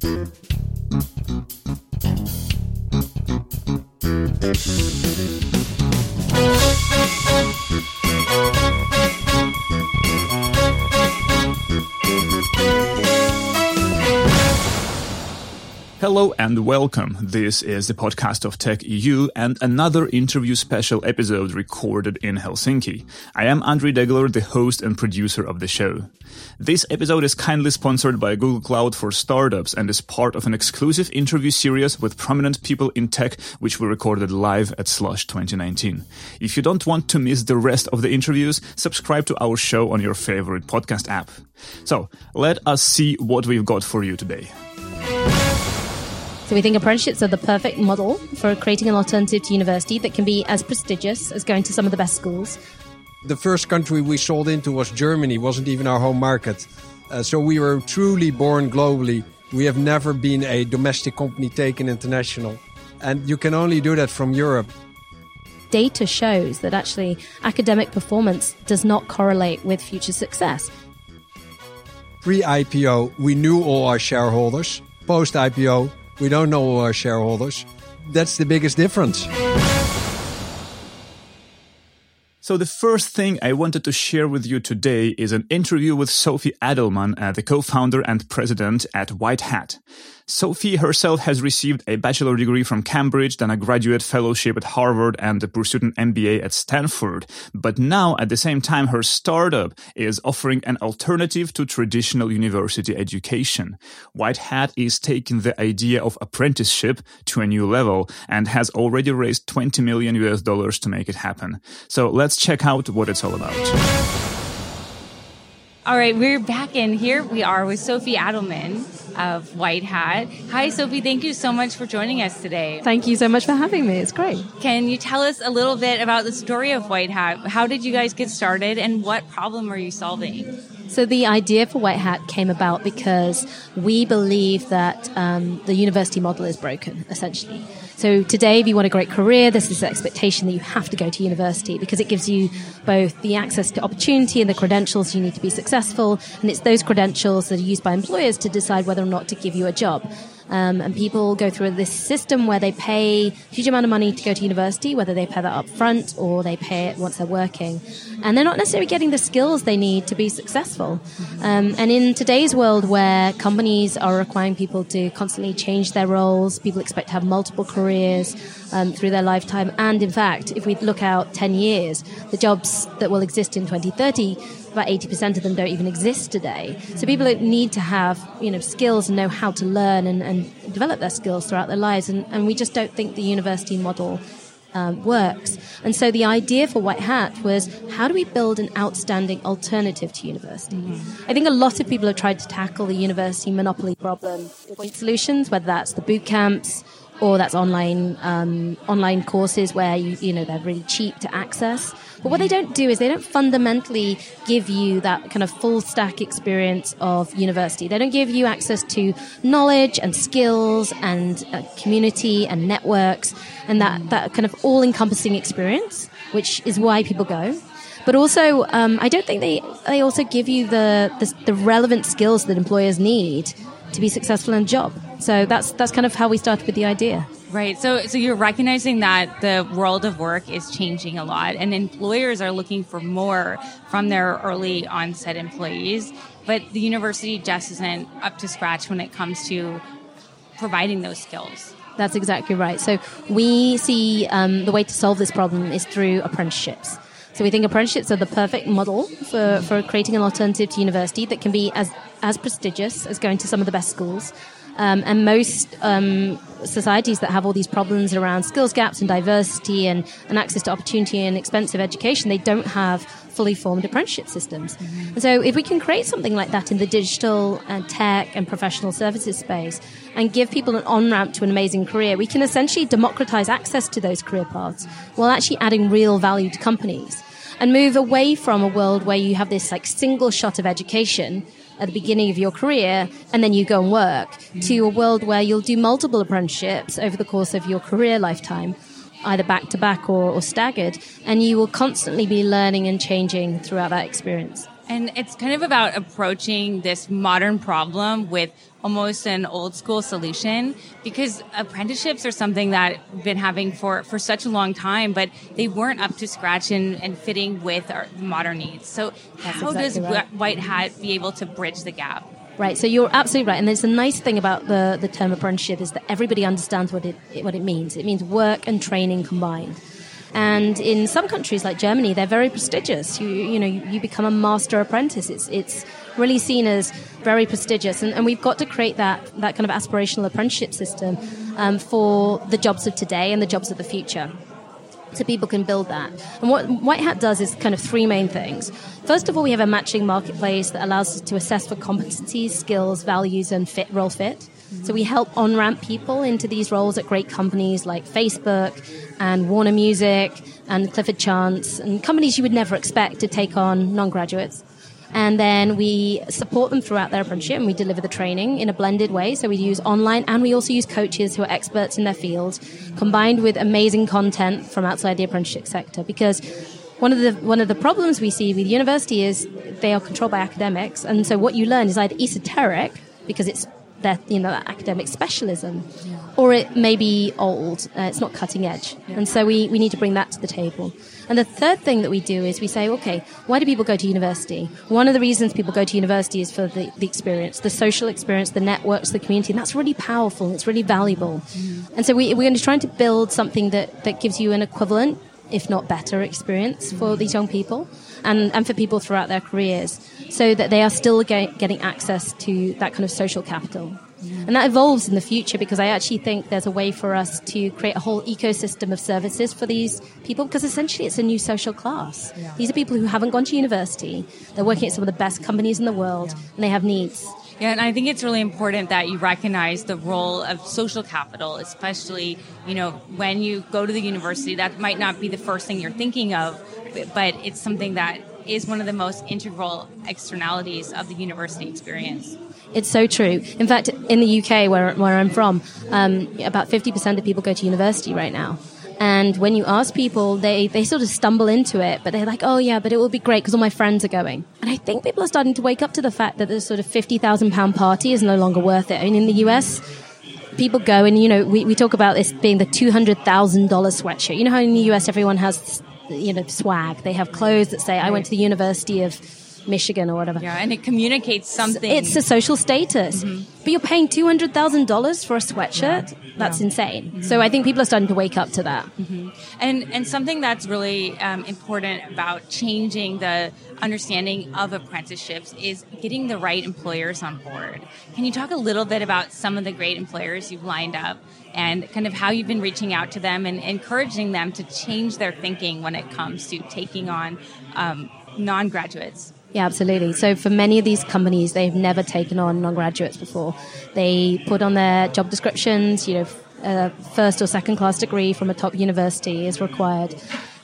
thank you Hello and welcome. This is the podcast of Tech EU and another interview special episode recorded in Helsinki. I am Andrii Degeler, the host and producer of the show. This episode is kindly sponsored by Google Cloud for Startups and is part of an exclusive interview series with prominent people in tech, which we recorded live at Slush 2019. If you don't want to miss the rest of the interviews, subscribe to our show on your favorite podcast app. So let us see what we've got for you today. So we think apprenticeships are the perfect model for creating an alternative to university that can be as prestigious as going to some of the best schools. The first country we sold into was Germany, wasn't even our home market. Uh, so we were truly born globally. We have never been a domestic company taken international. And you can only do that from Europe. Data shows that actually academic performance does not correlate with future success. Pre IPO, we knew all our shareholders. Post IPO, we don't know our shareholders. That's the biggest difference. So the first thing I wanted to share with you today is an interview with Sophie Adelman, uh, the co-founder and president at White Hat. Sophie herself has received a bachelor degree from Cambridge, then a graduate fellowship at Harvard and pursued an MBA at Stanford. But now, at the same time, her startup is offering an alternative to traditional university education. White Hat is taking the idea of apprenticeship to a new level and has already raised 20 million US dollars to make it happen. So let's check out what it's all about. All right, we're back in. Here we are with Sophie Adelman of White Hat. Hi, Sophie. Thank you so much for joining us today. Thank you so much for having me. It's great. Can you tell us a little bit about the story of White Hat? How did you guys get started and what problem are you solving? So the idea for White Hat came about because we believe that um, the university model is broken, essentially. So today, if you want a great career, this expectation that you have to go to university because it gives you both the access to opportunity and the credentials you need to be successful. And it's those credentials that are used by employers to decide whether or not to give you a job. Um, and people go through this system where they pay a huge amount of money to go to university, whether they pay that up front or they pay it once they're working. And they're not necessarily getting the skills they need to be successful. Um, and in today's world where companies are requiring people to constantly change their roles, people expect to have multiple careers um, through their lifetime. And in fact, if we look out 10 years, the jobs that will exist in 2030 about 80% of them don't even exist today. So people need to have, you know, skills and know how to learn and, and develop their skills throughout their lives. And, and we just don't think the university model um, works. And so the idea for White Hat was how do we build an outstanding alternative to university? Mm-hmm. I think a lot of people have tried to tackle the university monopoly problem with point solutions, whether that's the boot camps or that's online um, online courses where you you know they're really cheap to access. But what they don't do is they don't fundamentally give you that kind of full stack experience of university. They don't give you access to knowledge and skills and uh, community and networks and that, that kind of all encompassing experience, which is why people go. But also, um, I don't think they, they also give you the, the, the relevant skills that employers need to be successful in a job. So that's, that's kind of how we started with the idea. Right. So, so you're recognizing that the world of work is changing a lot, and employers are looking for more from their early onset employees. But the university just isn't up to scratch when it comes to providing those skills. That's exactly right. So we see um, the way to solve this problem is through apprenticeships. So we think apprenticeships are the perfect model for, for creating an alternative to university that can be as, as prestigious as going to some of the best schools. Um, and most um, societies that have all these problems around skills gaps and diversity and, and access to opportunity and expensive education, they don't have fully formed apprenticeship systems. Mm-hmm. And so, if we can create something like that in the digital and tech and professional services space and give people an on ramp to an amazing career, we can essentially democratize access to those career paths while actually adding real value to companies and move away from a world where you have this like single shot of education at the beginning of your career and then you go and work to a world where you'll do multiple apprenticeships over the course of your career lifetime either back to back or, staggered and you will constantly be learning and changing throughout that experience And it's kind of about approaching this modern problem with almost an old school solution because apprenticeships are something that we've been having for, for such a long time, but they weren't up to scratch and, and fitting with our modern needs. So That's how exactly does right. White Hat be able to bridge the gap? Right, so you're absolutely right, and there's a nice thing about the, the term apprenticeship is that everybody understands what it what it means. It means work and training combined. And in some countries like Germany, they're very prestigious. You you know you, become a master apprentice. It's it's really seen as very prestigious, and, and we've got to create that that kind of aspirational apprenticeship system um, for the jobs of today and the jobs of the future so people can build that. And what White Hat does is kind of three main things. First of all, we have a matching marketplace that allows us to assess for competencies, skills, values, and fit role fit. So we help on ramp people into these roles at great companies like Facebook and Warner Music and Clifford Chance and companies you would never expect to take on non graduates. And then we support them throughout their apprenticeship and we deliver the training in a blended way. So we use online and we also use coaches who are experts in their field combined with amazing content from outside the apprenticeship sector because one of the one of the problems we see with university is they are controlled by academics and so what you learn is either esoteric because it's that you know academic specialism or it may be old uh, it's not cutting edge. And so we, we need to bring that to the table. And the third thing that we do is we say okay why do people go to university? One of the reasons people go to university is for the, the experience the social experience the networks the community and that's really powerful it's really valuable. And so we, we're going to try to build something that, that gives you an equivalent if not better experience for these young people and, and for people throughout their careers so that they are still get, getting access to that kind of social capital. And that evolves in the future because I actually think there's a way for us to create a whole ecosystem of services for these people because essentially it's a new social class. These are people who haven't gone to university, they're working at some of the best companies in the world, and they have needs. Yeah, and I think it's really important that you recognize the role of social capital, especially, you know, when you go to the university. That might not be the first thing you're thinking of, but- it's something that is one of the most integral externalities of the university experience. It's so true. In fact, in the UK, where, where I'm from, um, about 50% of people go to university right now. And when you ask people, they, they sort of stumble into it, but they're like, oh yeah, but it will be great because all my friends are going. And I think people are starting to wake up to the fact that the sort of £50,000 party is no longer worth it. I mean, in the US, people go and, you know, we, we talk about this being the $200,000 sweatshirt. You know how in the US everyone has, you know, swag. They have clothes that say, I went to the University of Michigan or whatever. Yeah, and it communicates something. It's a social status. But you're paying $200,000 for a sweatshirt? That's insane. So I think people are starting to wake up to that. And and something that's really um, important about changing the understanding of apprenticeships is getting the right employers on board. Can you talk a little bit about some of the great employers you've lined up and kind of how you've been reaching out to them and encouraging them to change their thinking when it comes to taking on um, non graduates? Yeah, absolutely. So for many of these companies, they've never taken on non-graduates before. They put on their job descriptions, you know, a first or second class degree from a top university is required.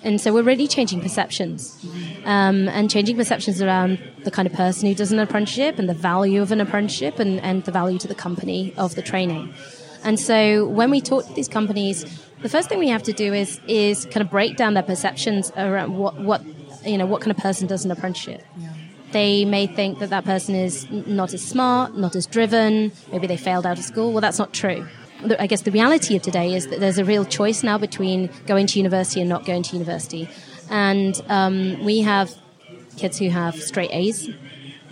And so we're really changing perceptions um, and changing perceptions around the kind of person who does an apprenticeship and the value of an apprenticeship and, and the value to the company of the training. And so when we talk to these companies, the first thing we have to do is is kind of break down their perceptions around what, what you know what kind of person does an apprenticeship. They may think that that person is not as smart, not as driven. Maybe they failed out of school. Well, that's not true. I guess the reality of today is that there's a real choice now between going to university and not going to university. And um, we have kids who have straight A's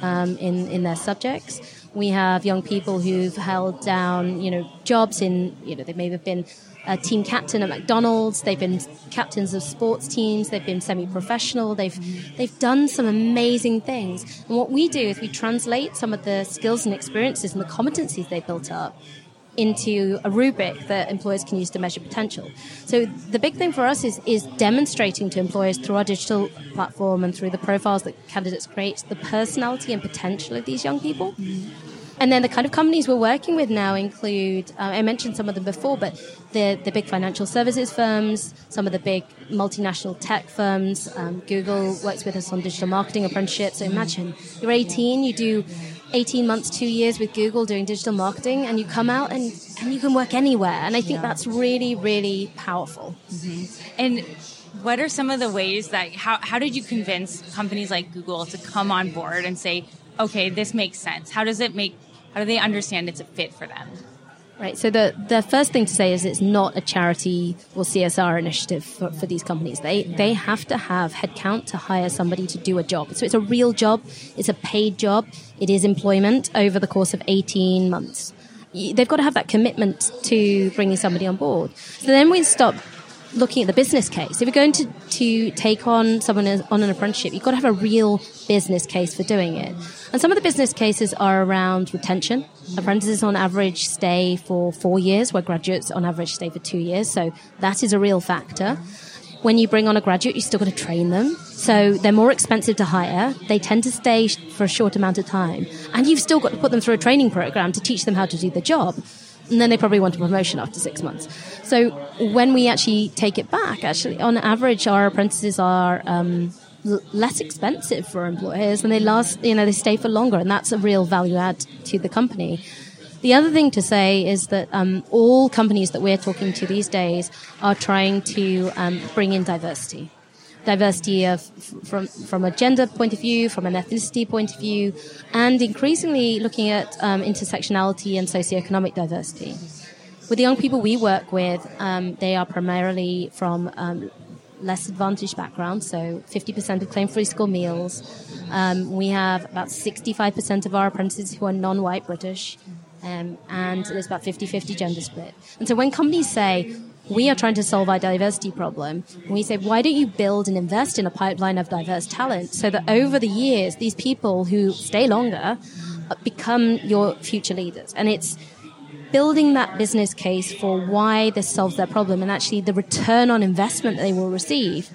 um, in in their subjects. We have young people who've held down, you know, jobs in, you know, they may have been a team captain at McDonald's. They've been captains of sports teams. They've been semi-professional. They've they've done some amazing things. And what we do is we translate some of the skills and experiences and the competencies they built up into a rubric that employers can use to measure potential. So the big thing for us is is demonstrating to employers through our digital platform and through the profiles that candidates create the personality and potential of these young people. And then the kind of companies we're working with now include, uh, I mentioned some of them before, but the, the big financial services firms, some of the big multinational tech firms. Um, Google works with us on digital marketing apprenticeships. So imagine you're 18, you do 18 months, two years with Google doing digital marketing, and you come out and, and you can work anywhere. And I think that's really, really powerful. And what are some of the ways that how, how did you convince companies like Google to come on board and say, okay, this makes sense? How does it make how do they understand it's a fit for them? Right. So the the first thing to say is it's not a charity or CSR initiative for, for these companies. They they have to have headcount to hire somebody to do a job. So it's a real job. It's a paid job. It is employment over the course of eighteen months. They've got to have that commitment to bringing somebody on board. So then we stop looking at the business case. If you're going to, to take on someone on an apprenticeship, you've got to have a real business case for doing it. And some of the business cases are around retention. Apprentices on average stay for four years, where graduates on average stay for two years. So that is a real factor. When you bring on a graduate, you still got to train them. So they're more expensive to hire. They tend to stay for a short amount of time. And you've still got to put them through a training program to teach them how to do the job and then they probably want a promotion after six months. So when we actually take it back, actually, on average, our apprentices are um, less expensive for employers, and they last, you know, they stay for longer, and that's a real value add to the company. The other thing to say is that um, all companies that we're talking to these days are trying to um, bring in diversity diversity of from from a gender point of view, from an ethnicity point of view, and increasingly looking at um, intersectionality and socioeconomic diversity. With the young people we work with, um, they are primarily from um, less advantaged background, so 50% of claim free school meals. Um, we have about 65% of our apprentices who are non white British. Um, and there's about 50-50 gender split. And so when companies say, we are trying to solve our diversity problem. We say, why don't you build and invest in a pipeline of diverse talent so that over the years, these people who stay longer become your future leaders? And it's building that business case for why this solves their problem and actually the return on investment they will receive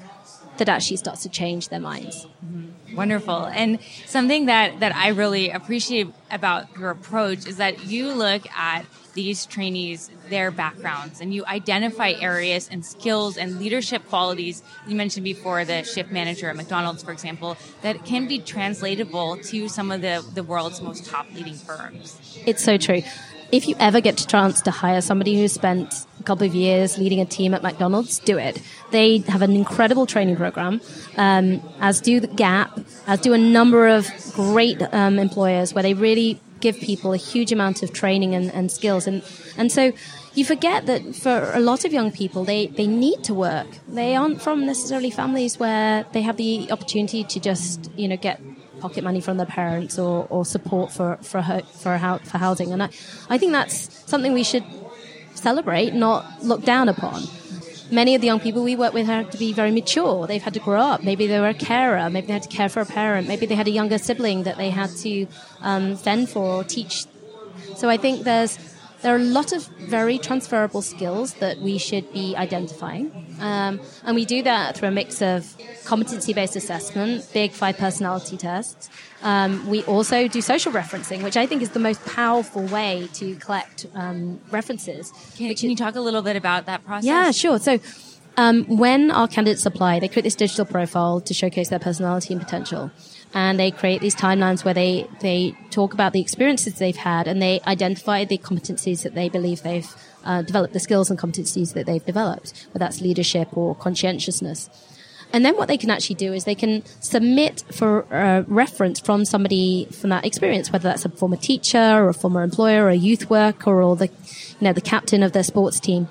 that actually starts to change their minds. Mm-hmm. Wonderful. And something that, that I really appreciate about your approach is that you look at these trainees their backgrounds and you identify areas and skills and leadership qualities you mentioned before the shift manager at mcdonald's for example that can be translatable to some of the, the world's most top leading firms it's so true if you ever get a chance to hire somebody who spent a couple of years leading a team at McDonald's, do it. They have an incredible training program, um, as do the Gap, as do a number of great um, employers where they really give people a huge amount of training and, and skills. And, and so you forget that for a lot of young people, they, they need to work. They aren't from necessarily families where they have the opportunity to just, you know, get pocket money from their parents or, or support for, for, for, for housing. And I, I think that's something we should celebrate, not look down upon many of the young people we work with have to be very mature. They've had to grow up. Maybe they were a carer. Maybe they had to care for a parent. Maybe they had a younger sibling that they had to um, fend for or teach. So I think there's there are a lot of very transferable skills that we should be identifying. Um, and we do that through a mix of competency based assessment, big five personality tests. Um, we also do social referencing, which I think is the most powerful way to collect um, references. Can, can you talk a little bit about that process? Yeah, sure. So, um, when our candidates apply, they create this digital profile to showcase their personality and potential and they create these timelines where they, they talk about the experiences they've had and they identify the competencies that they believe they've uh, developed, the skills and competencies that they've developed, whether that's leadership or conscientiousness. And then what they can actually do is they can submit for a reference from somebody from that experience, whether that's a former teacher or a former employer or a youth worker or the, you know, the captain of their sports team.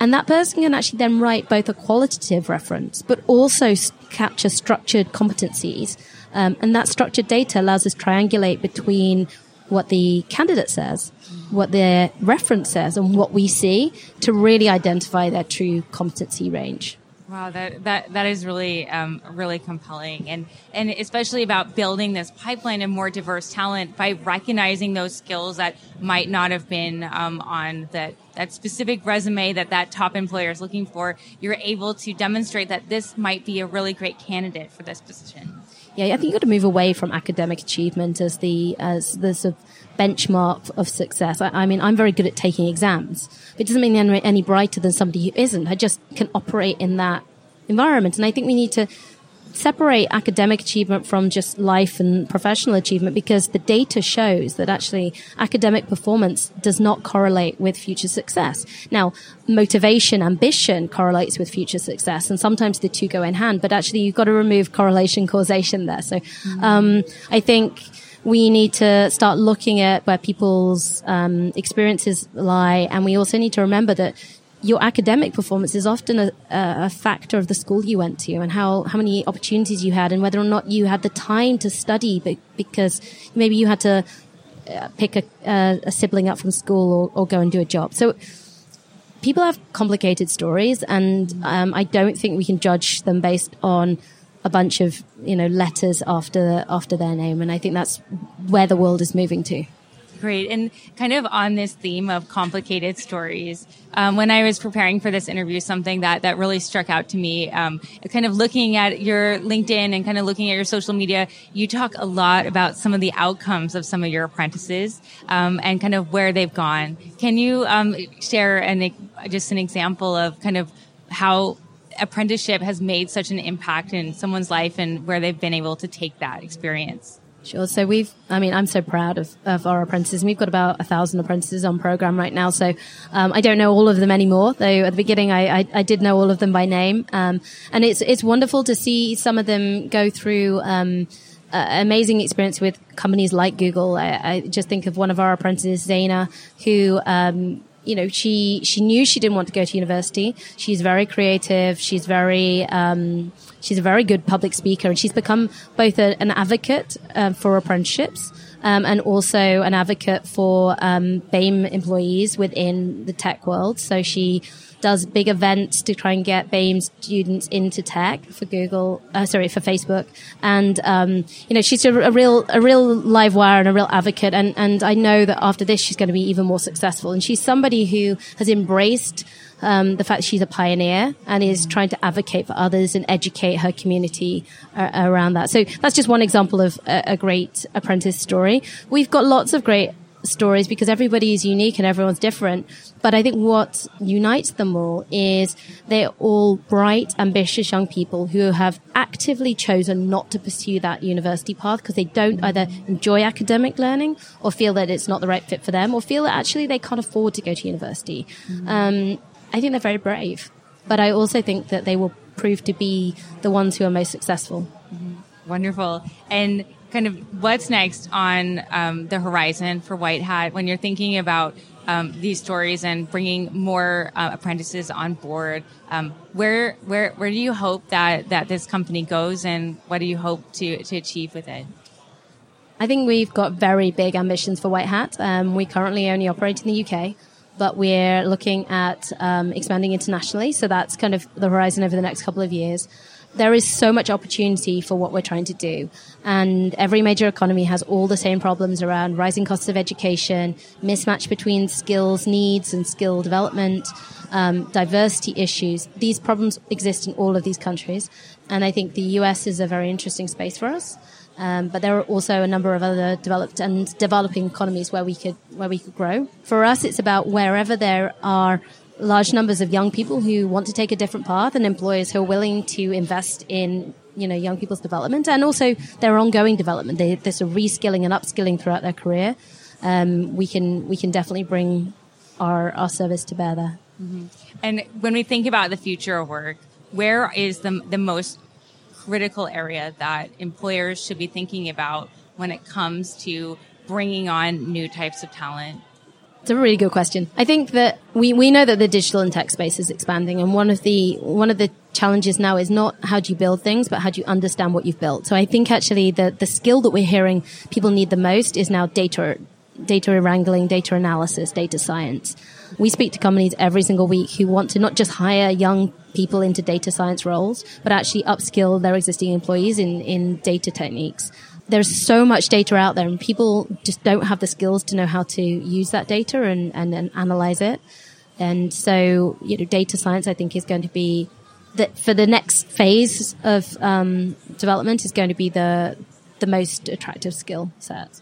And that person can actually then write both a qualitative reference, but also capture structured competencies um, and that structured data allows us to triangulate between what the candidate says, what their reference says, and what we see to really identify their true competency range. Wow, that that that is really um, really compelling, and and especially about building this pipeline of more diverse talent by recognizing those skills that might not have been um, on that that specific resume that that top employer is looking for. You're able to demonstrate that this might be a really great candidate for this position yeah, I think you've got to move away from academic achievement as the as the sort of benchmark of success. I, I, mean, I'm very good at taking exams, but it doesn't mean I'm any brighter than somebody who isn't. I just can operate in that environment, and I think we need to separate academic achievement from just life and professional achievement because the data shows that actually academic performance does not correlate with future success. Now, motivation, ambition correlates with future success, and sometimes the two go in hand, but actually you've got to remove correlation causation there. So, um, I think we need to start looking at where people's um, experiences lie, and we also need to remember that your academic performance is often a, a, factor of the school you went to and how, how many opportunities you had and whether or not you had the time to study because maybe you had to uh, pick a, a sibling up from school or, or, go and do a job. So people have complicated stories and um, I don't think we can judge them based on a bunch of, you know, letters after, after their name. And I think that's where the world is moving to. Great. And kind of on this theme of complicated stories, um, when I was preparing for this interview, something that, that really struck out to me, um, kind of looking at your LinkedIn and kind of looking at your social media, you talk a lot about some of the outcomes of some of your apprentices um, and kind of where they've gone. Can you um, share an, just an example of kind of how apprenticeship has made such an impact in someone's life and where they've been able to take that experience? Sure. So we've, I mean, I'm so proud of, of our apprentices. We've got about a thousand apprentices on program right now. So, um, I don't know all of them anymore, though at the beginning I, I, I did know all of them by name. Um, and it's, it's wonderful to see some of them go through, um, uh, amazing experience with companies like Google. I, I, just think of one of our apprentices, Zaina, who, um, you know, she she knew she didn't want to go to university. She's very creative. She's very um, she's a very good public speaker, and she's become both a, an advocate uh, for apprenticeships um, and also an advocate for um, BAME employees within the tech world. So she does big events to try and get BAME students into tech for Google, uh, sorry, for Facebook. And, um, you know, she's a, a, real, a real live wire and a real advocate. And, and I know that after this, she's going to be even more successful. And she's somebody who has embraced um, the fact she's a pioneer and is trying to advocate for others and educate her community uh, around that. So that's just one example of a, a, great apprentice story. We've got lots of great stories because everybody is unique and everyone's different. But I think what unites them all is they're all bright, ambitious young people who have actively chosen not to pursue that university path because they don't either enjoy academic learning or feel that it's not the right fit for them or feel that actually they can't afford to go to university. Mm-hmm. Um, I think they're very brave, but I also think that they will prove to be the ones who are most successful. Mm-hmm. Wonderful. And kind of what's next on um, the horizon for White Hat when you're thinking about um, these stories and bringing more uh, apprentices on board. Um, where where where do you hope that that this company goes, and what do you hope to to achieve with it? I think we've got very big ambitions for White Hat. Um, we currently only operate in the UK, but we're looking at um, expanding internationally. So that's kind of the horizon over the next couple of years there is so much opportunity for what we're trying to do. And every major economy has all the same problems around rising costs of education, mismatch between skills needs and skill development, um, diversity issues. These problems exist in all of these countries. And I think the US is a very interesting space for us. Um, but there are also a number of other developed and developing economies where we could where we could grow. For us, it's about wherever there are large numbers of young people who want to take a different path and employers who are willing to invest in you know young people's development and also their ongoing development. They, there's a reskilling and upskilling throughout their career. Um, we can we can definitely bring our our service to bear there. Mm-hmm. And when we think about the future of work, where is the the most critical area that employers should be thinking about when it comes to bringing on new types of talent it's a really good question. I think that we, we know that the digital and tech space is expanding and one of the one of the challenges now is not how do you build things, but how do you understand what you've built. So I think actually the, the skill that we're hearing people need the most is now data data wrangling, data analysis, data science. We speak to companies every single week who want to not just hire young people into data science roles, but actually upskill their existing employees in, in data techniques there's so much data out there and people just don't have the skills to know how to use that data and, and, and analyze it. And so, you know, data science, I think, is going to be that for the next phase of um, development is going to be the the most attractive skill set.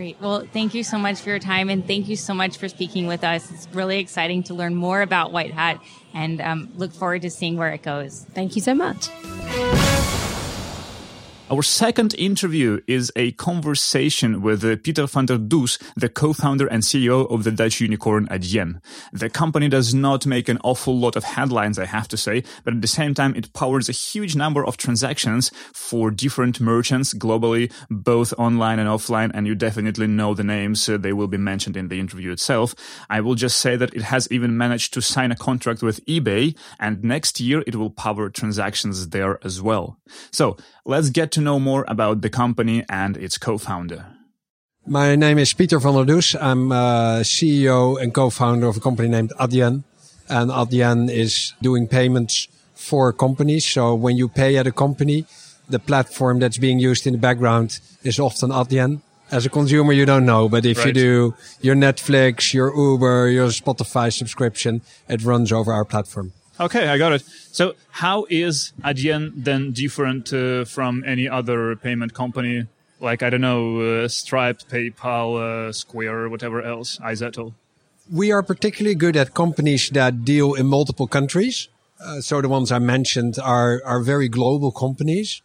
Great. Well, thank you so much for your time and thank you so much for speaking with us. It's really exciting to learn more about White Hat and um, look forward to seeing where it goes. Thank you so much. Our second interview is a conversation with Pieter van der Does, the co-founder and CEO of the Dutch unicorn Adyen. The company does not make an awful lot of headlines, I have to say, but at the same time, it powers a huge number of transactions for different merchants globally, both online and offline, and you definitely know the names. Uh, they will be mentioned in the interview itself. I will just say that it has even managed to sign a contract with eBay, and next year it will power transactions there as well. So let's get to know more about the company and its co-founder. My name is Pieter van der Does. I'm uh, CEO and co-founder of a company named Adyen. And Adyen is doing payments for companies. So when you pay at a company, the platform that's being used in the background is often Adyen. As a consumer, you don't know, but if right. you do your Netflix, your Uber, your Spotify subscription, it runs over our platform. Okay, I got it. So, how is Adyen then different uh, from any other payment company? Like, I don't know, uh, Stripe, PayPal, uh, Square, whatever else, iZettle? We are particularly good at companies that deal in multiple countries. Uh, so, the ones I mentioned are, are very global companies.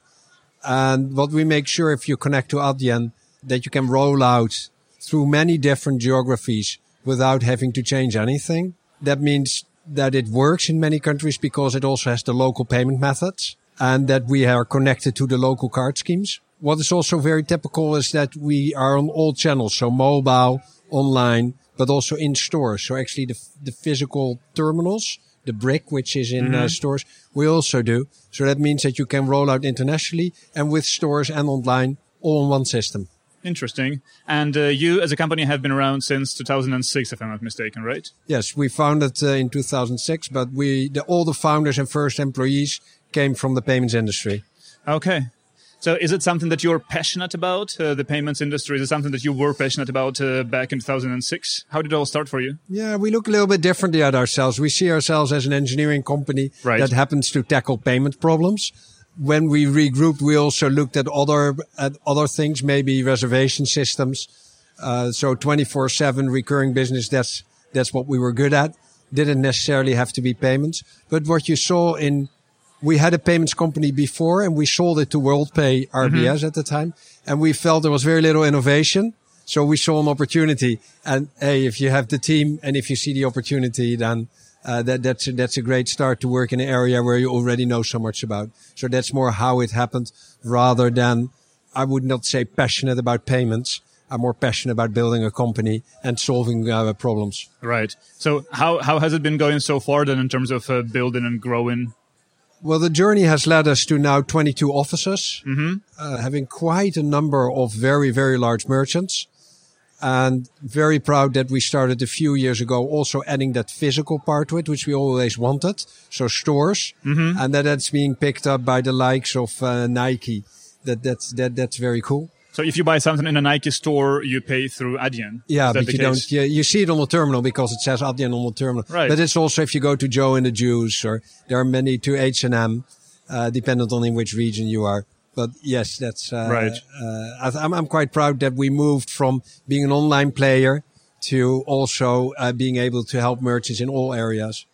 And what we make sure if you connect to Adyen, that you can roll out through many different geographies without having to change anything. That means that it works in many countries because it also has the local payment methods and that we are connected to the local card schemes. What is also very typical is that we are on all channels, so mobile, online, but also in stores. So actually the, the physical terminals, the brick, which is in uh, mm-hmm. uh, stores, we also do. So that means that you can roll out internationally and with stores and online all in one system. Interesting. And uh, you, as a company, have been around since 2006, if I'm not mistaken, right? Yes, we founded uh, in 2006, but we, the, all the founders and first employees came from the payments industry. Okay. So, is it something that you're passionate about, uh, the payments industry? Is it something that you were passionate about uh, back in 2006? How did it all start for you? Yeah, we look a little bit differently at ourselves. We see ourselves as an engineering company right. that happens to tackle payment problems when we regrouped, we also looked at other at other things, maybe reservation systems. Uh, so 24/7 recurring business. That's that's what we were good at. Didn't necessarily have to be payments, but what you saw in we had a payments company before, and we sold it to WorldPay RBS mm-hmm. at the time, and we felt there was very little innovation. So we saw an opportunity, and hey, if you have the team and if you see the opportunity, then uh, that that's a, that's a great start to work in an area where you already know so much about. So that's more how it happened, rather than I would not say passionate about payments. I'm more passionate about building a company and solving uh, problems. Right. So how how has it been going so far then in terms of uh, building and growing? Well, the journey has led us to now 22 offices, mm-hmm. Uh, having quite a number of very very large merchants and very proud that we started a few years ago also adding that physical part to it, which we always wanted. So stores, mm-hmm. and that that's being picked up by the likes of uh, Nike. That that's that that's very cool. So if you buy something in a Nike store, you pay through Adyen. Yeah, but you case? don't. Yeah, you see it on the terminal because it says Adyen on the terminal. Right. But it's also if you go to Joe and the Juice, or there are many to H and M, uh, dependent on in which region you are. But yes, that's uh, right. Uh, I'm, I'm quite proud that we moved from being an online player to also uh, being able to help merchants in all areas.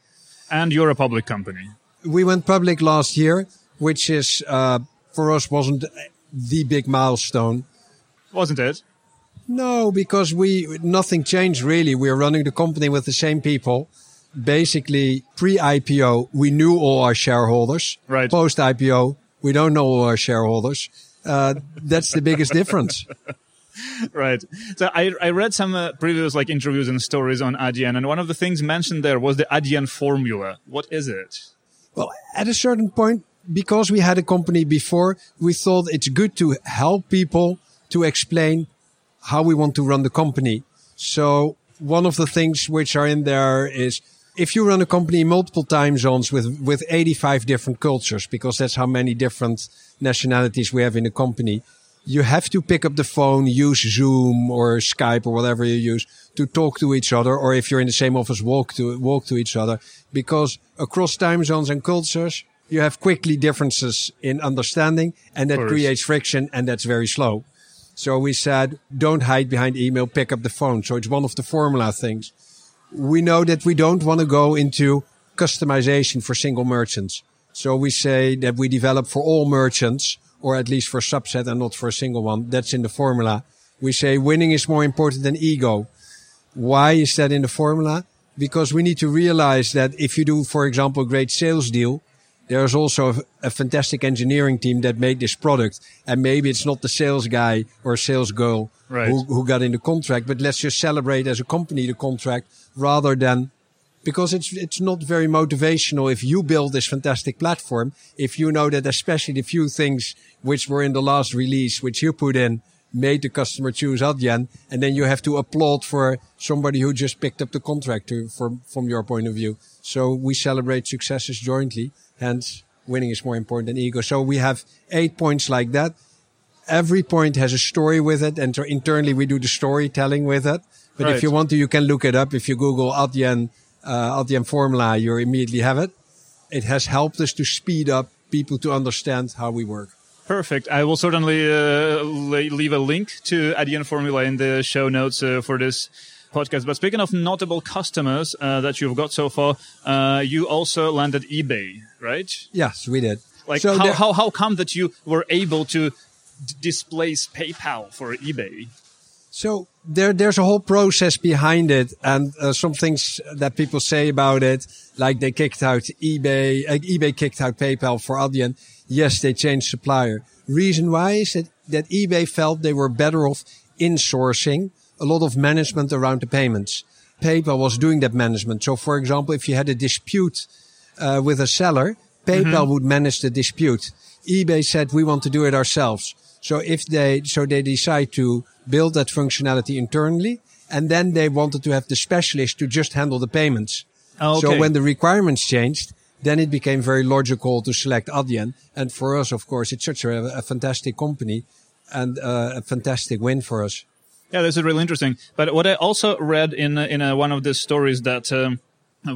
And you're a public company. We went public last year, which is uh, for us wasn't the big milestone. Wasn't it? No, because we nothing changed really. We are running the company with the same people. Basically, pre-IPO, we knew all our shareholders. Right. Post-IPO, we don't know our shareholders. Uh, that's the biggest difference. right. So I, I read some uh, previous like interviews and stories on Adyen, and one of the things mentioned there was the Adyen formula. What is it? Well, at a certain point, because we had a company before, we thought it's good to help people to explain how we want to run the company. So one of the things which are in there is if you run a company in multiple time zones with, with 85 different cultures, because that's how many different nationalities we have in a company, you have to pick up the phone, use Zoom or Skype or whatever you use to talk to each other. Or if you're in the same office, walk to, walk to each other because across time zones and cultures, you have quickly differences in understanding and that creates friction and that's very slow. So we said, don't hide behind email, pick up the phone. So it's one of the formula things we know that we don't want to go into customization for single merchants. So we say that we develop for all merchants or at least for a subset and not for a single one. That's in the formula. We say winning is more important than ego. Why is that in the formula? Because we need to realize that if you do, for example, a great sales deal, there's also a, fantastic engineering team that made this product. And maybe it's not the sales guy or sales girl right. who, who got in the contract, but let's just celebrate as a company the contract rather than because it's it's not very motivational if you build this fantastic platform if you know that especially the few things which were in the last release which you put in made the customer choose Adyen and then you have to applaud for somebody who just picked up the contract to, for, from your point of view so we celebrate successes jointly hence winning is more important than ego so we have eight points like that every point has a story with it and so internally we do the storytelling with it but right. if you want to you can look it up if you google Adyen uh, Adyen formula, you immediately have it. It has helped us to speed up people to understand how we work. Perfect. I will certainly uh, leave a link to Adyen formula in the show notes uh, for this podcast. But speaking of notable customers uh, that you've got so far, uh, you also landed eBay, right? Yes, we did. Like so how, how, how come that you were able to displace PayPal for eBay? So there, there's a whole process behind it, and uh, some things that people say about it, like they kicked out eBay, uh, eBay kicked out PayPal for Adyen. Yes, they changed supplier. Reason why is that, that eBay felt they were better off insourcing a lot of management around the payments. PayPal was doing that management. So, for example, if you had a dispute uh, with a seller, PayPal mm-hmm. would manage the dispute. eBay said we want to do it ourselves. So if they, so they decide to build that functionality internally. And then they wanted to have the specialist to just handle the payments. Oh, okay. So when the requirements changed, then it became very logical to select Adyen. And for us, of course, it's such a, a fantastic company and uh, a fantastic win for us. Yeah, this is really interesting. But what I also read in in uh, one of the stories that um,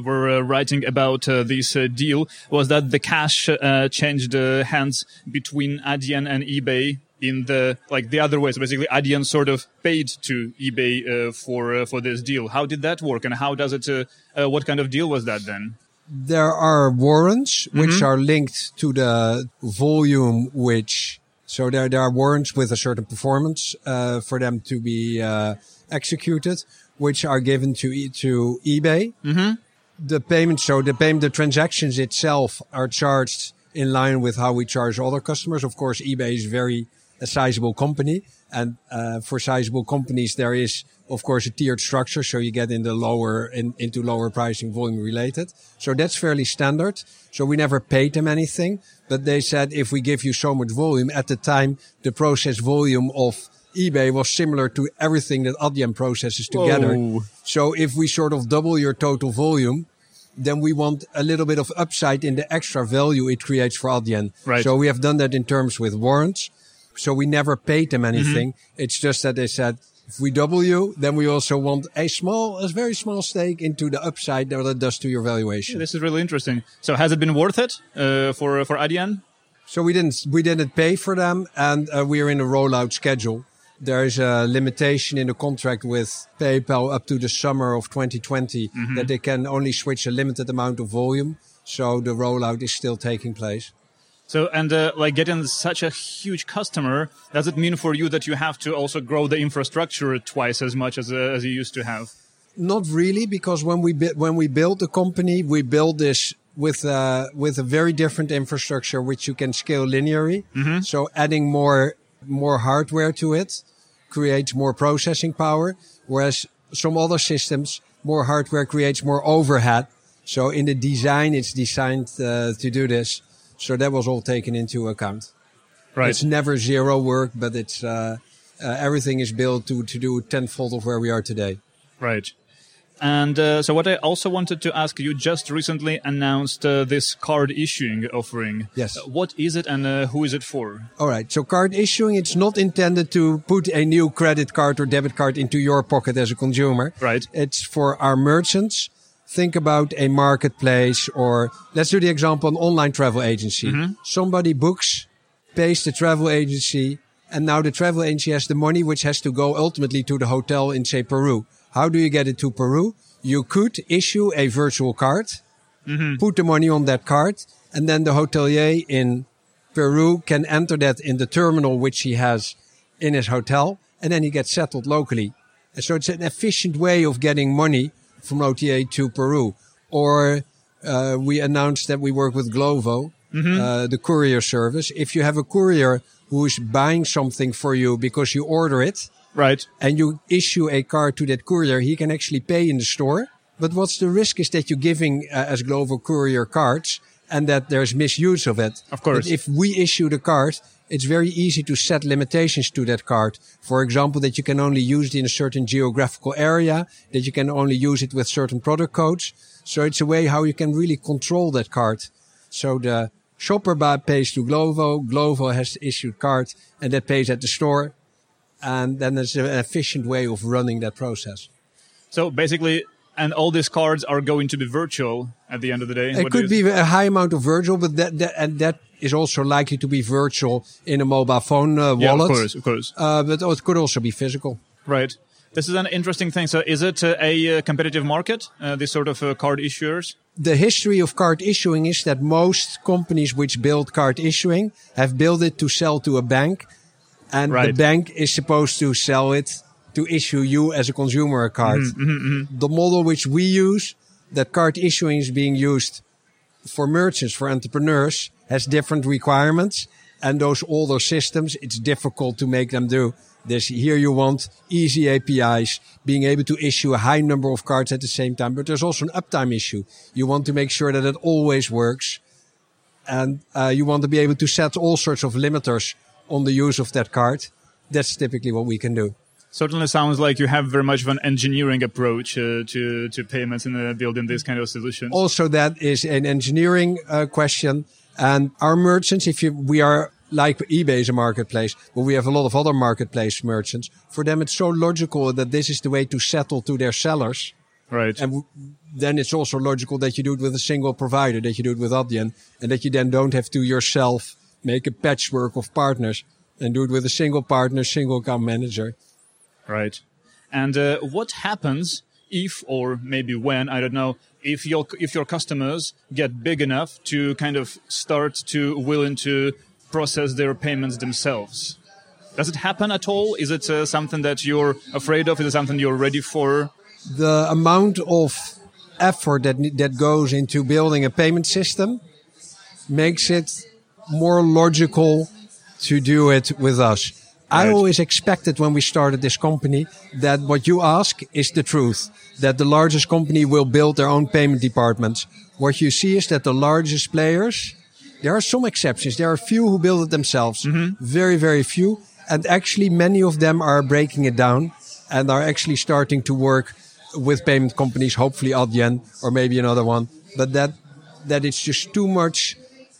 were uh, writing about uh, this uh, deal was that the cash uh, changed hands between Adyen and eBay in the like the other way. So basically, Adyen sort of paid to eBay uh, for uh, for this deal. How did that work, and how does it? Uh, uh what kind of deal was that then? There are warrants which mm-hmm. are linked to the volume which. So there, there are warrants with a certain performance uh, for them to be uh, executed, which are given to e to eBay. Mm-hmm. The payment, so the payment, the transactions itself are charged in line with how we charge other customers. Of course, eBay is very a sizable company. And uh, for sizable companies, there is, of course, a tiered structure. So you get in the lower, in, into lower pricing volume related. So that's fairly standard. So we never paid them anything, but they said if we give you so much volume at the time, the process volume of eBay was similar to everything that Adyen processes together. Whoa. So if we sort of double your total volume, then we want a little bit of upside in the extra value it creates for Adyen. Right. So we have done that in terms with warrants. So we never paid them anything. Mm-hmm. It's just that they said, if we double you, then we also want a small, a very small stake into the upside that it does to your valuation. Yeah, this is really interesting. So has it been worth it uh, for for Adyen? So we didn't we didn't pay for them, and uh, we are in a rollout schedule. There is a limitation in the contract with PayPal up to the summer of 2020 mm-hmm. that they can only switch a limited amount of volume. So the rollout is still taking place. So, and uh, like getting such a huge customer, does it mean for you that you have to also grow the infrastructure twice as much as, uh, as you used to have? Not really, because when we when we built the company, we built this with uh, with a very different infrastructure, which you can scale linearly. Mm-hmm. So, adding more more hardware to it creates more processing power, whereas some other systems, more hardware creates more overhead. So, in the design, it's designed uh, to do this. So that was all taken into account. Right. It's never zero work, but it's uh, uh, everything is built to to do tenfold of where we are today. Right. And uh, so, what I also wanted to ask you just recently announced uh, this card issuing offering. Yes. Uh, what is it and uh, who is it for? All right. So, card issuing, it's not intended to put a new credit card or debit card into your pocket as a consumer. Right. It's for our merchants think about a marketplace or let's do the example an online travel agency. Mm-hmm. Somebody books, pays the travel agency, and now the travel agency has the money which has to go ultimately to the hotel in say Peru. How do you get it to Peru? You could issue a virtual card, mm-hmm. put the money on that card, and then the hotelier in Peru can enter that in the terminal which he has in his hotel, and then he gets settled locally. And so it's an efficient way of getting money from OTA to Peru. Or uh, we announced that we work with Glovo, uh, the courier service. If you have a courier who is buying something for you because you order it, Right. and you issue a card to that courier, he can actually pay in the store. But what's the risk is that you're giving uh, as Glovo courier cards and that there's misuse of it. Of course. But if we issue the card, it's very easy to set limitations to that card. For example, that you can only use it in a certain geographical area, that you can only use it with certain product codes. So it's a way how you can really control that card. So the shopper pays to Glovo, Glovo has the issued card, and that pays at the store and then there's an efficient way of running that process. So basically, and all these cards are going to be virtual at the end of the day. It What could be a high amount of virtual, but that, that and that is also likely to be virtual in a mobile phone uh, wallet. Yeah, of course, of course. Uh, but it could also be physical. Right. This is an interesting thing. So, is it uh, a uh, competitive market? Uh, this sort of uh, card issuers. The history of card issuing is that most companies which build card issuing have built it to sell to a bank, and the bank is supposed to sell it to issue you as a consumer a card. Mm-hmm, The model which we use, that card issuing is being used for merchants, for entrepreneurs, has different requirements. And those older systems, it's difficult to make them do this. Here you want easy APIs, being able to issue a high number of cards at the same time. But there's also an uptime issue. You want to make sure that it always works. And uh, you want to be able to set all sorts of limiters on the use of that card. That's typically what we can do. Certainly sounds like you have very much of an engineering approach uh, to to payments and uh, building these kind of solutions. also that is an engineering uh, question and our merchants if you we are like ebay is a marketplace but we have a lot of other marketplace merchants for them it's so logical that this is the way to settle to their sellers right. and w- then it's also logical that you do it with a single provider that you do it with Adyen and that you then don't have to yourself make a patchwork of partners and do it with a single partner single account manager Right. And uh, what happens if, or maybe when, I don't know, if your if your customers get big enough to kind of start to willing to process their payments themselves? Does it happen at all? Is it uh, something that you're afraid of? Is it something you're ready for? the amount of effort that that goes into building a payment system makes it more logical to do it with us. I Right. always expected when we started this company that what you ask is the truth. That the largest company will build their own payment departments. What you see is that the largest players, there are some exceptions. There are a few who build it themselves. Mm-hmm. Very, very few. And actually many of them are breaking it down and are actually starting to work with payment companies, hopefully Adyen or maybe another one. But that, that it's just too much.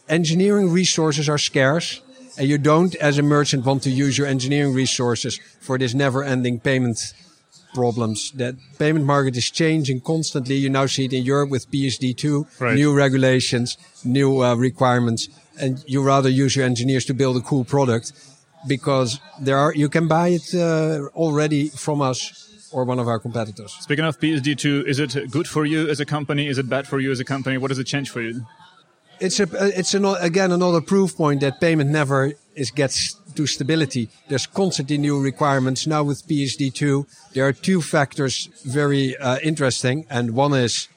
Engineering resources are scarce and you don't as a merchant want to use your engineering resources for this never ending payment problems. That payment market is changing constantly. You now see it in Europe with PSD2, Right. new regulations, new uh, requirements, and you rather use your engineers to build a cool product because there are you can buy it uh, already from us or one of our competitors. Speaking of PSD2, is it good for you as a company? Is it bad for you as a company? What does it change for you? It's a it's an, again another proof point that payment never is gets to stability. There's constantly new requirements. Now with PSD2, there are two factors very uh, interesting, and one is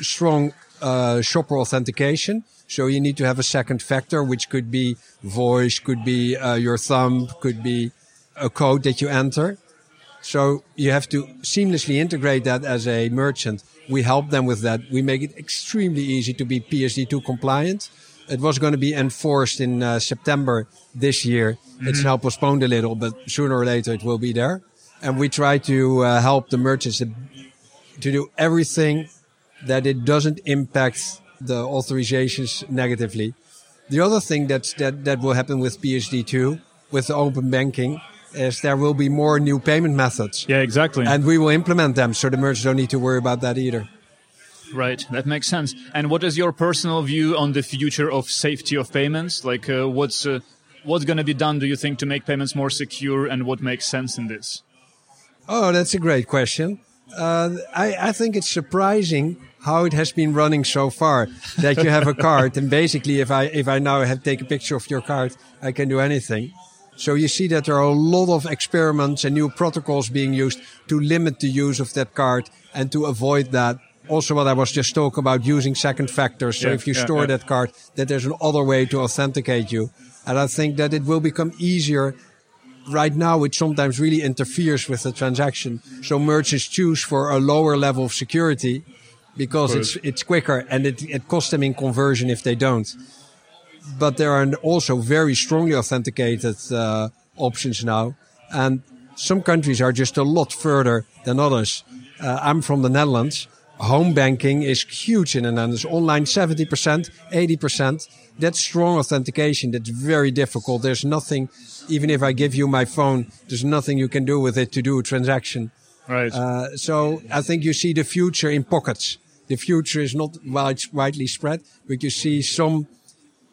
strong uh, shopper authentication. So you need to have a second factor, which could be voice, could be uh, your thumb, could be a code that you enter. So you have to seamlessly integrate that as a merchant. We help them with that. We make it extremely easy to be PSD2 compliant. It was going to be enforced in uh, September this year. It's now postponed a little, but sooner or later it will be there. And we try to uh, help the merchants to, to do everything that it doesn't impact the authorizations negatively. The other thing that's, that, that will happen with PSD2, with the open banking, is there will be more new payment methods. Yeah, exactly. And we will implement them so the merchants don't need to worry about that either. Right, that makes sense. And what is your personal view on the future of safety of payments? Like, uh, what's uh, what's going to be done? Do you think to make payments more secure, and what makes sense in this? Oh, that's a great question. Uh, I, I think it's surprising how it has been running so far that you have a card and basically if I if I now have take a picture of your card I can do anything. So you see that there are a lot of experiments and new protocols being used to limit the use of that card and to avoid that. Also what I was just talking about using second factors. So Yeah, if you yeah, store yeah. that card that there's another way to authenticate you. And I think that it will become easier right now it sometimes really interferes with the transaction. So merchants choose for a lower level of security because it's it's quicker and it, it costs them in conversion if they don't. But there are also very strongly authenticated uh, options now, and some countries are just a lot further than others. Uh, I'm from the Netherlands. Home banking is huge in the Netherlands. Online 70%, 80%. That's strong authentication. That's very difficult. There's nothing, even if I give you my phone, there's nothing you can do with it to do a transaction. Right. Uh, so I think you see the future in pockets. The future is not wide, widely spread, but you see some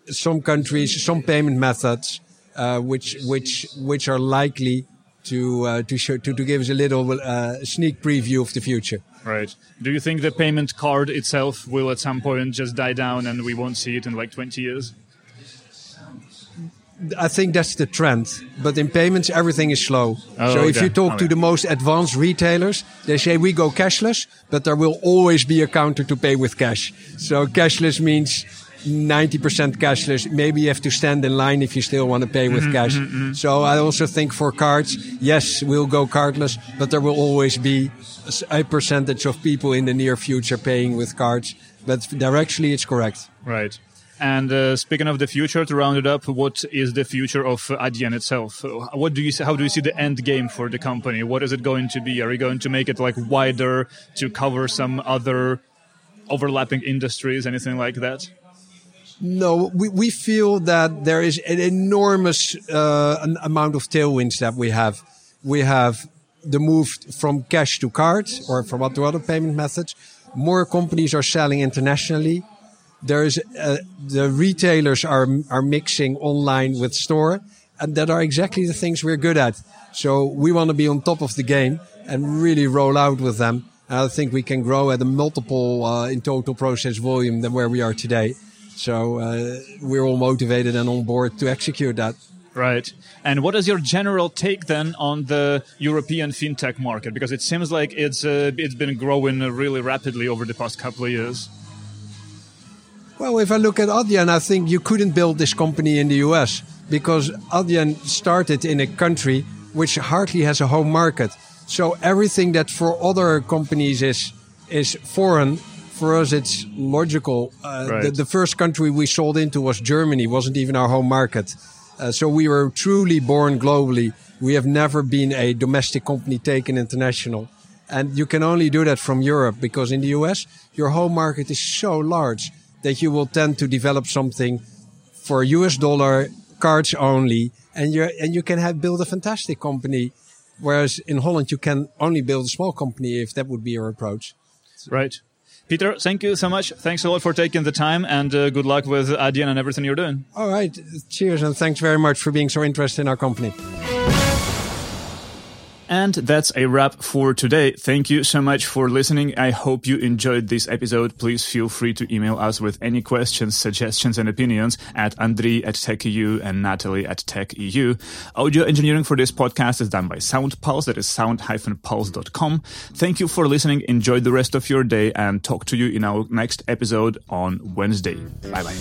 some countries, some payment methods, uh, which which which are likely to uh, to show to, to give us a little uh, sneak preview of the future. Right. Do you think the payment card itself will at some point just die down and we won't see it in like 20 years? I think that's the trend. But in payments, everything is slow. Oh, so if you talk Oh, to yeah. the most advanced retailers, they say we go cashless, but there will always be a counter to pay with cash. So cashless means 90% cashless. Maybe you have to stand in line if you still want to pay Mm-hmm, with cash. So I also think for cards, yes, we'll go cardless, but there will always be a percentage of people in the near future paying with cards. But directionally, it's correct. Right. And uh, speaking of the future, to round it up, what is the future of Adyen itself? What do you see, how do you see the end game for the company? What is it going to be? Are you going to make it like wider to cover some other overlapping industries, anything like that? No, we, we feel that there is an enormous uh, an amount of tailwinds that we have. We have the move from cash to card or from other other payment methods. More companies are selling internationally. There is uh, the retailers are are mixing online with store, and that are exactly the things we're good at. So we want to be on top of the game and really roll out with them. And I think we can grow at a multiple uh, in total process volume than where we are today. So uh, we're all motivated and on board to execute that. Right. And what is your general take then on the European fintech market? Because it seems like it's uh, it's been growing really rapidly over the past couple of years. Well, if I look at Adyen, I think you couldn't build this company in the US because Adyen started in a country which hardly has a home market. So everything that for other companies is is foreign, for us it's logical. Uh, Right. the, the first country we sold into was Germany, wasn't even our home market. Uh, so we were truly born globally. We have never been a domestic company taken international. And you can only do that from Europe because in the US, your home market is so large that you will tend to develop something for US dollar cards only. And you and you can have build a fantastic company. Whereas in Holland, you can only build a small company if that would be your approach. Right. Pieter, thank you so much. Thanks a lot for taking the time and uh, good luck with Adyen and everything you're doing. All right. Cheers. And thanks very much for being so interested in our company. And that's a wrap for today. Thank you so much for listening. I hope you enjoyed this episode. Please feel free to email us with any questions, suggestions, and opinions at Andrii at TechEU and Natalie at TechEU. Audio engineering for this podcast is done by SoundPulse. That is sound-pulse.com. Thank you for listening. Enjoy the rest of your day and talk to you in our next episode on Wednesday. Bye bye.